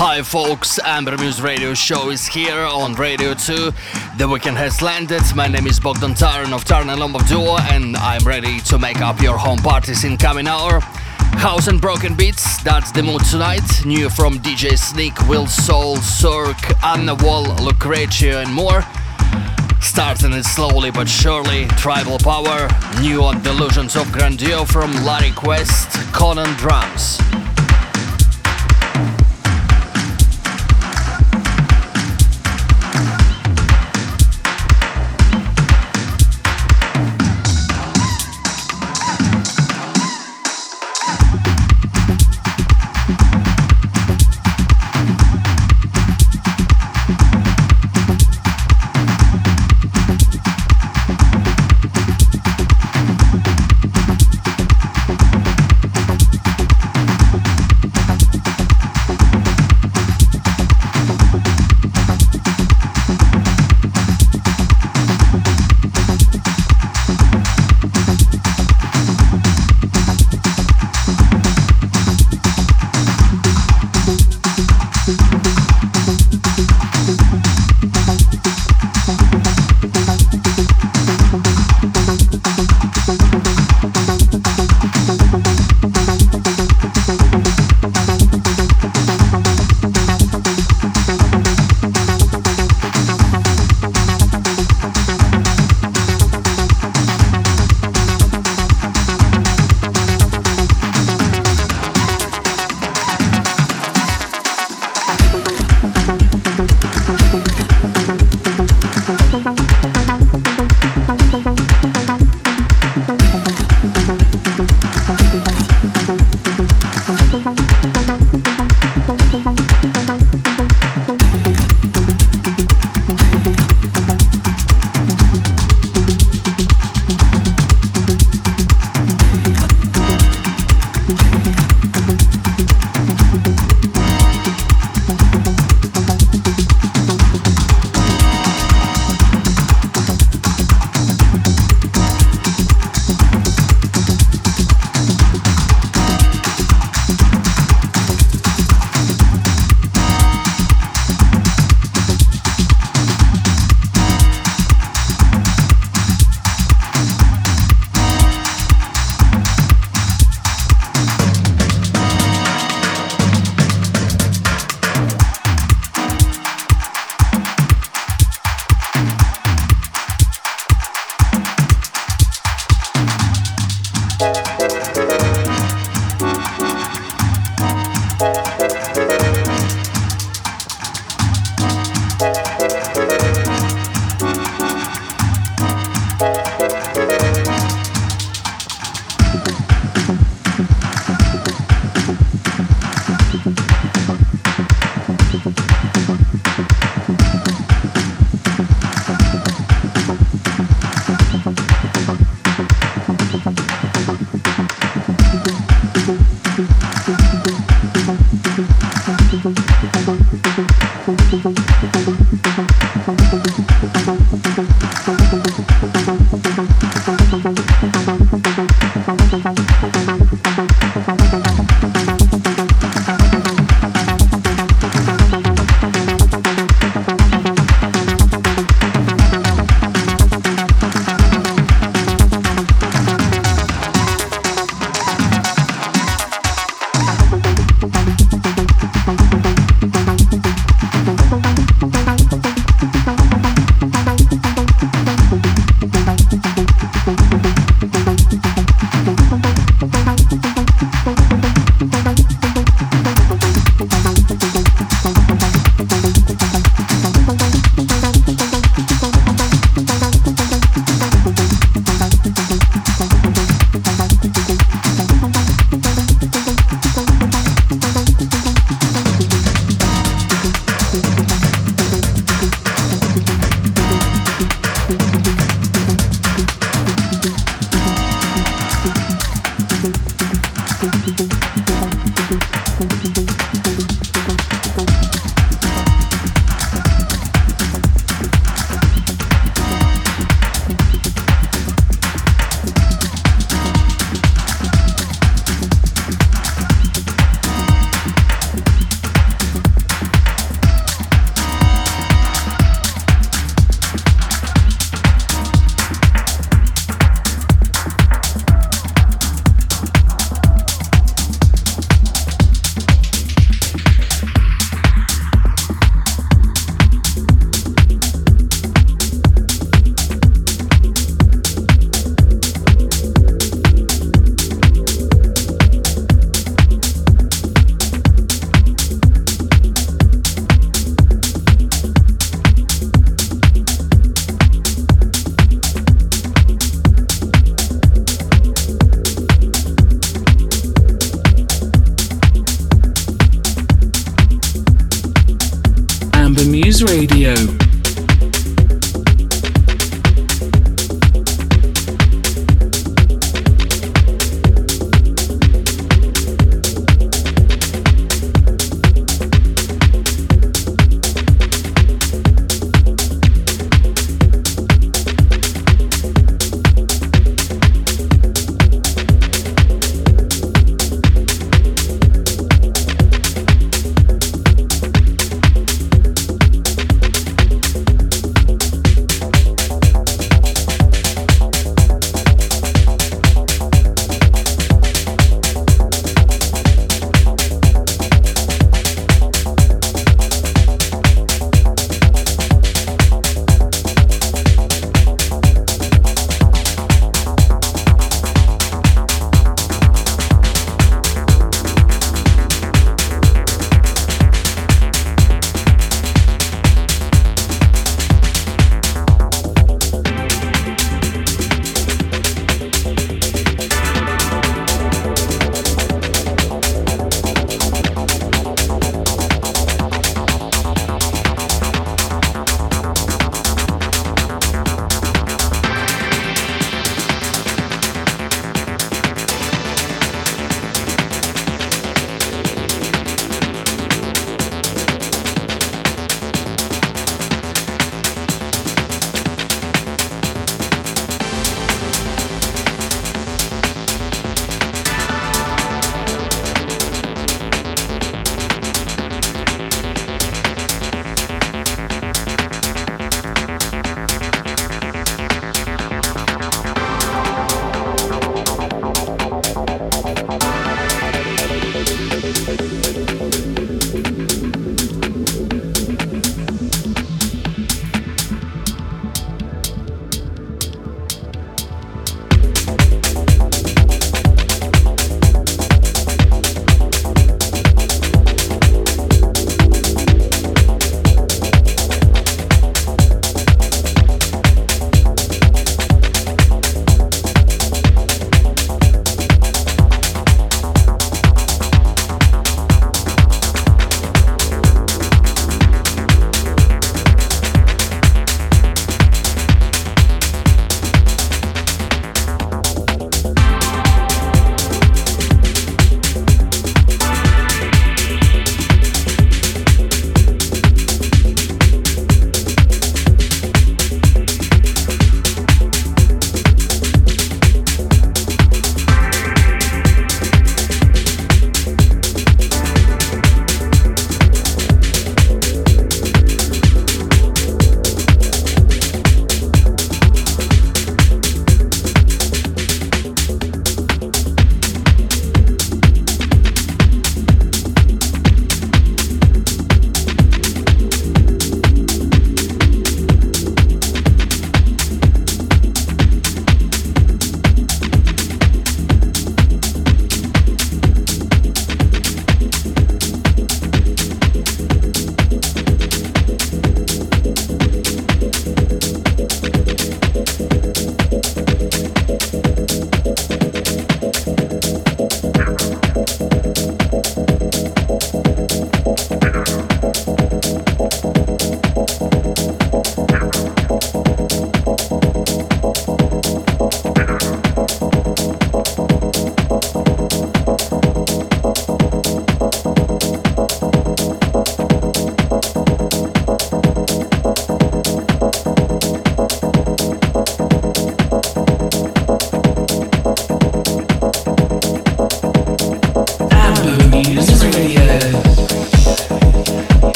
Hi folks, Amber Muse Radio Show is here on Radio 2. The weekend has landed. My name is Bogdan Taran of Taran and Lombov Duo and I'm ready to make up your home parties in coming hour. House and broken beats, that's the mood tonight. New from DJ Sneak, Will Saul, Surk, Anna Wall, Lucrezio and more. Starting it slowly but surely, Tribal Power, new on Delusions of Grandeur from Larry Quest, Conan Drums.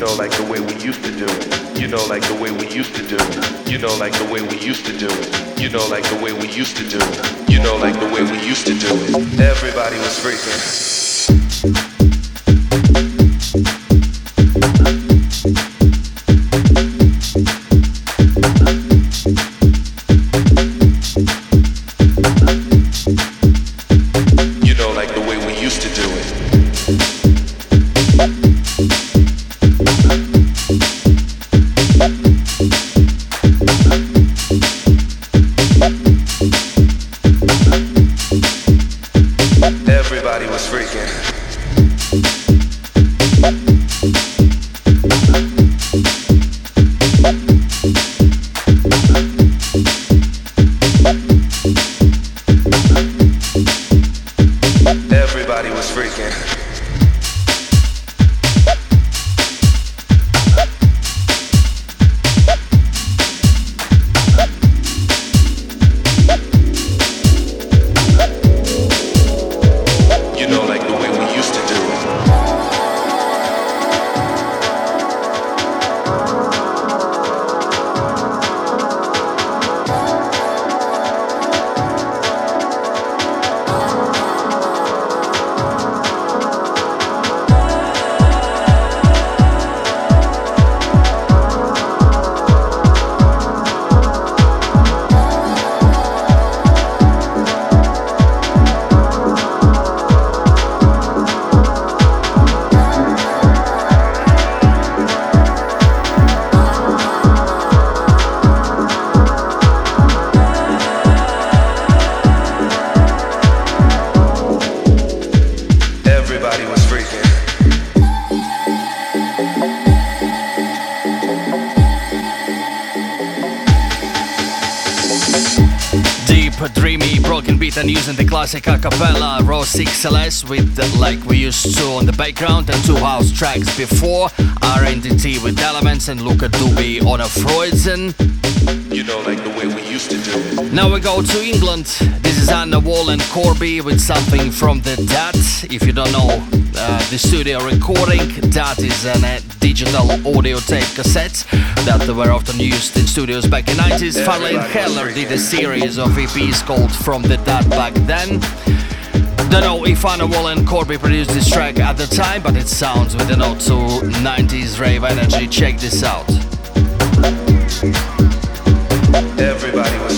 know, like the way we used to do it. You know, like the way we used to do it. You know, like the way we used to do it. You know, like the way we used to do it. You know, like the way we used to do it. Everybody was freaking. Classic acapella raw 6ls with uh, like we used to on the background and two house tracks before RNDT with elements and Luca Dubi on a Freudsen. You know, like the way we used to do it. Now we go to England. This is Anna Wall and Corby with something from the Dat. If you don't know uh, the studio recording, Dat is an digital audio tape cassette that were often used in studios back in 90s. Farley Heller did a series of EPs called From the Dead back then. Don't know if Anna Wall and Corby produced this track at the time, but it sounds with a note to 90s rave energy. Check this out. Everybody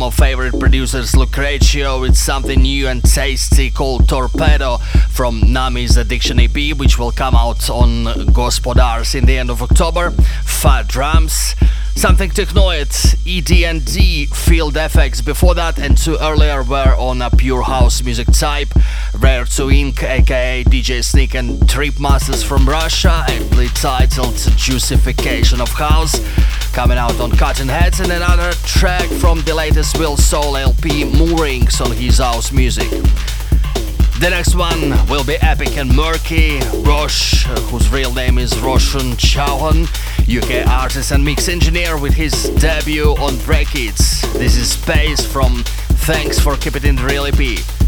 Slomo favorite producers Lucrezio with something new and tasty called Torpedo from Nami's Addiction EP, which will come out on Gospodars in the end of October. Fat drums. Something Technoid, ED&D, Field FX before that, and two earlier were on a pure house music type. Rare to Inc., aka DJ Sneak and Trip Masters from Russia, aptly titled Juicification of House coming out on Cutting Heads, and another track from the latest Will Saul LP, Moorings, on his Aus Music. The next one will be epic and murky. Rosh, whose real name is Roshan Chauhan, UK artist and mix engineer with his debut on Breakits. This is Space from Thanks for Keeping It Real EP.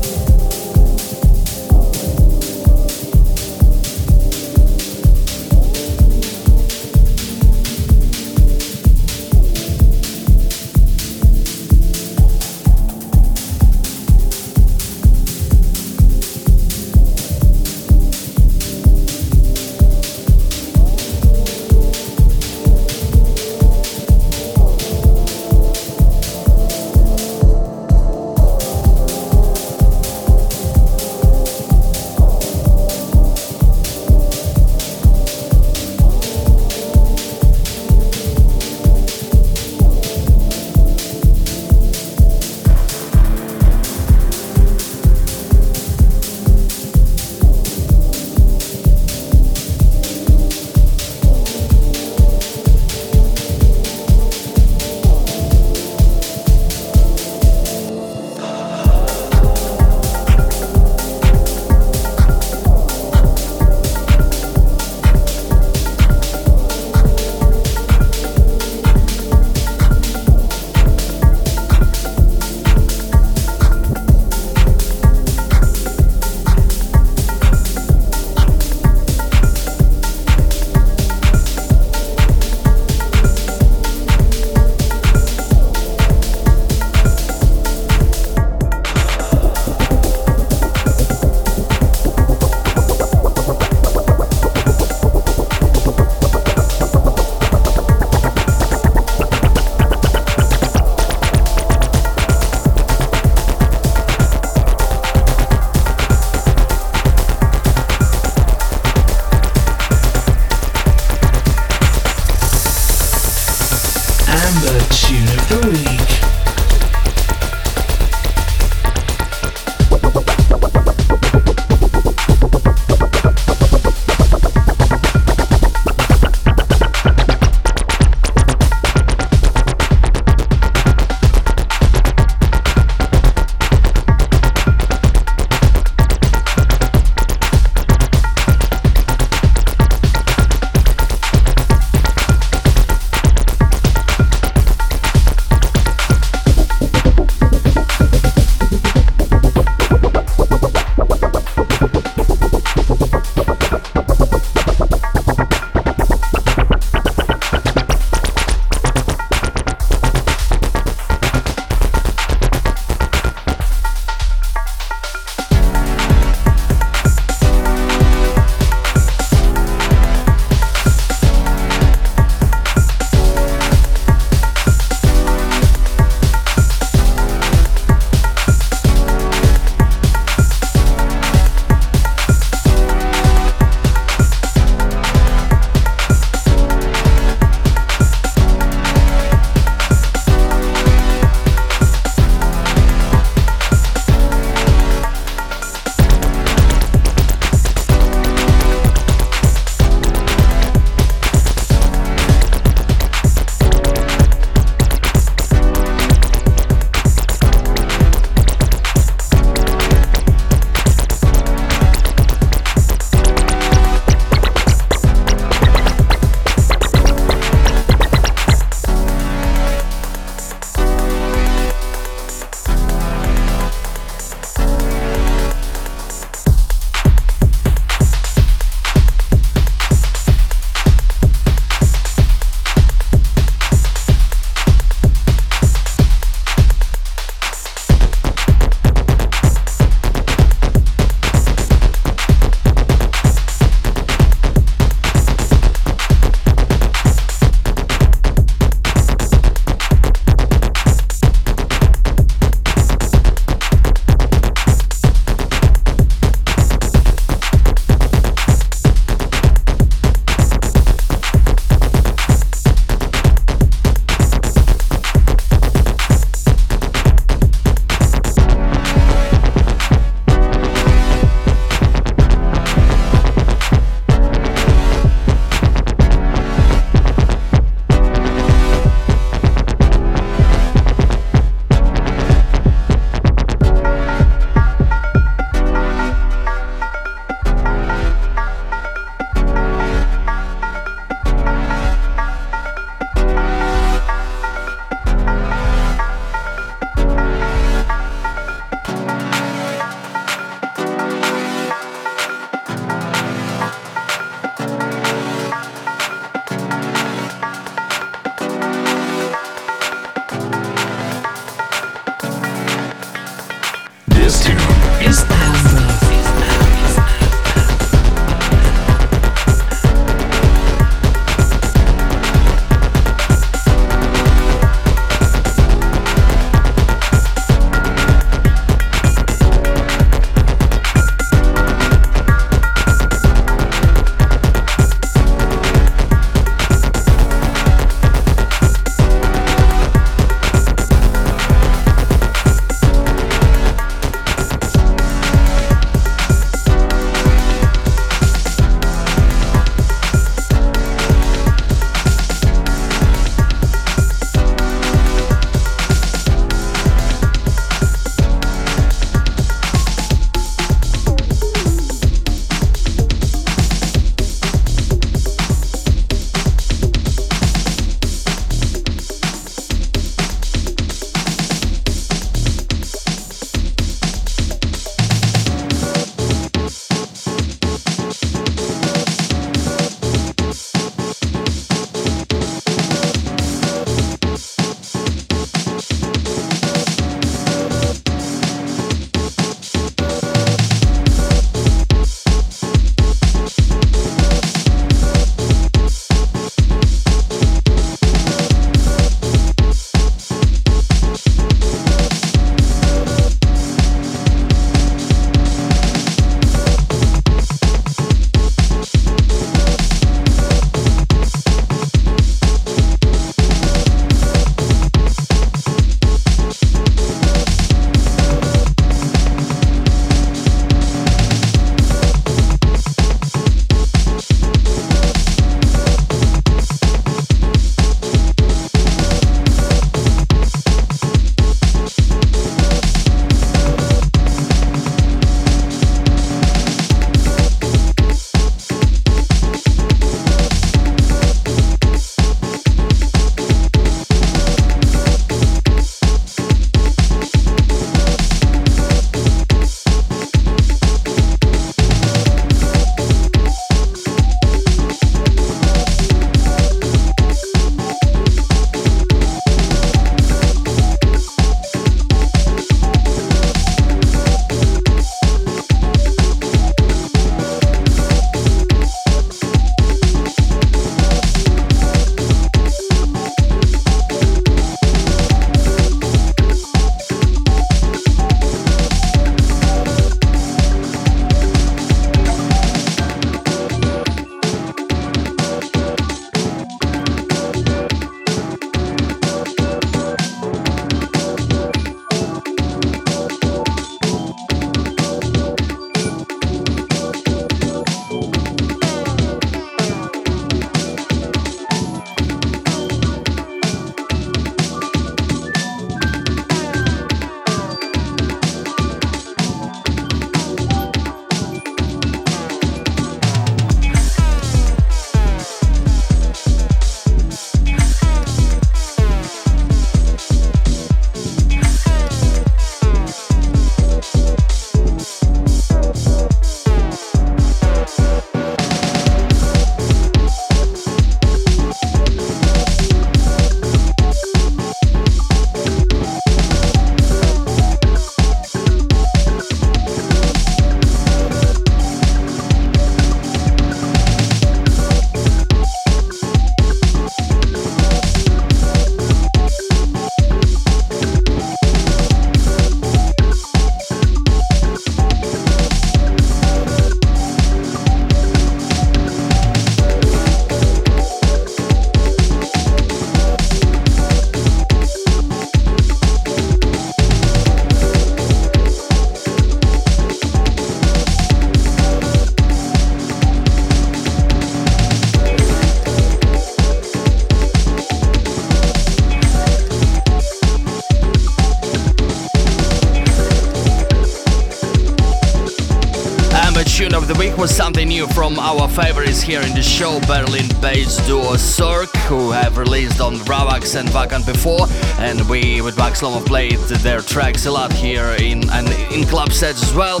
Here in the show, Berlin-based duo Sork, who have released on Rawax and Vacan before, and we with Max Lomov played their tracks a lot here in and in club sets as well.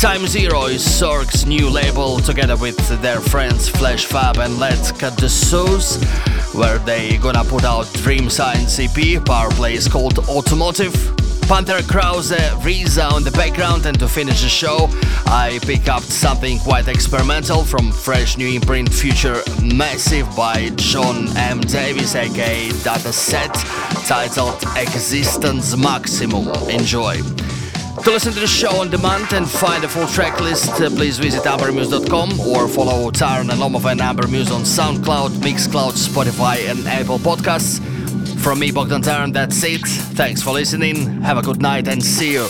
Time Zero is Sork's new label together with their friends Flash Fab and Let's Cut the Sauce, where they gonna put out Dream Science EP. Power play is called Automotive. Panther Krause, Riza on the background, and to finish the show, I pick up something quite experimental from fresh new imprint Future Massive by John M. Davis, aka Data Set, titled Existence Maximum. Enjoy. To listen to the show on demand and find the full track list, uh, please visit ambermuse.com or follow Taran and Lomov and Ambermuse on SoundCloud, Mixcloud, Spotify, and Apple Podcasts. From me, Bogdan Taran, that's it. Thanks for listening. Have a good night and see you.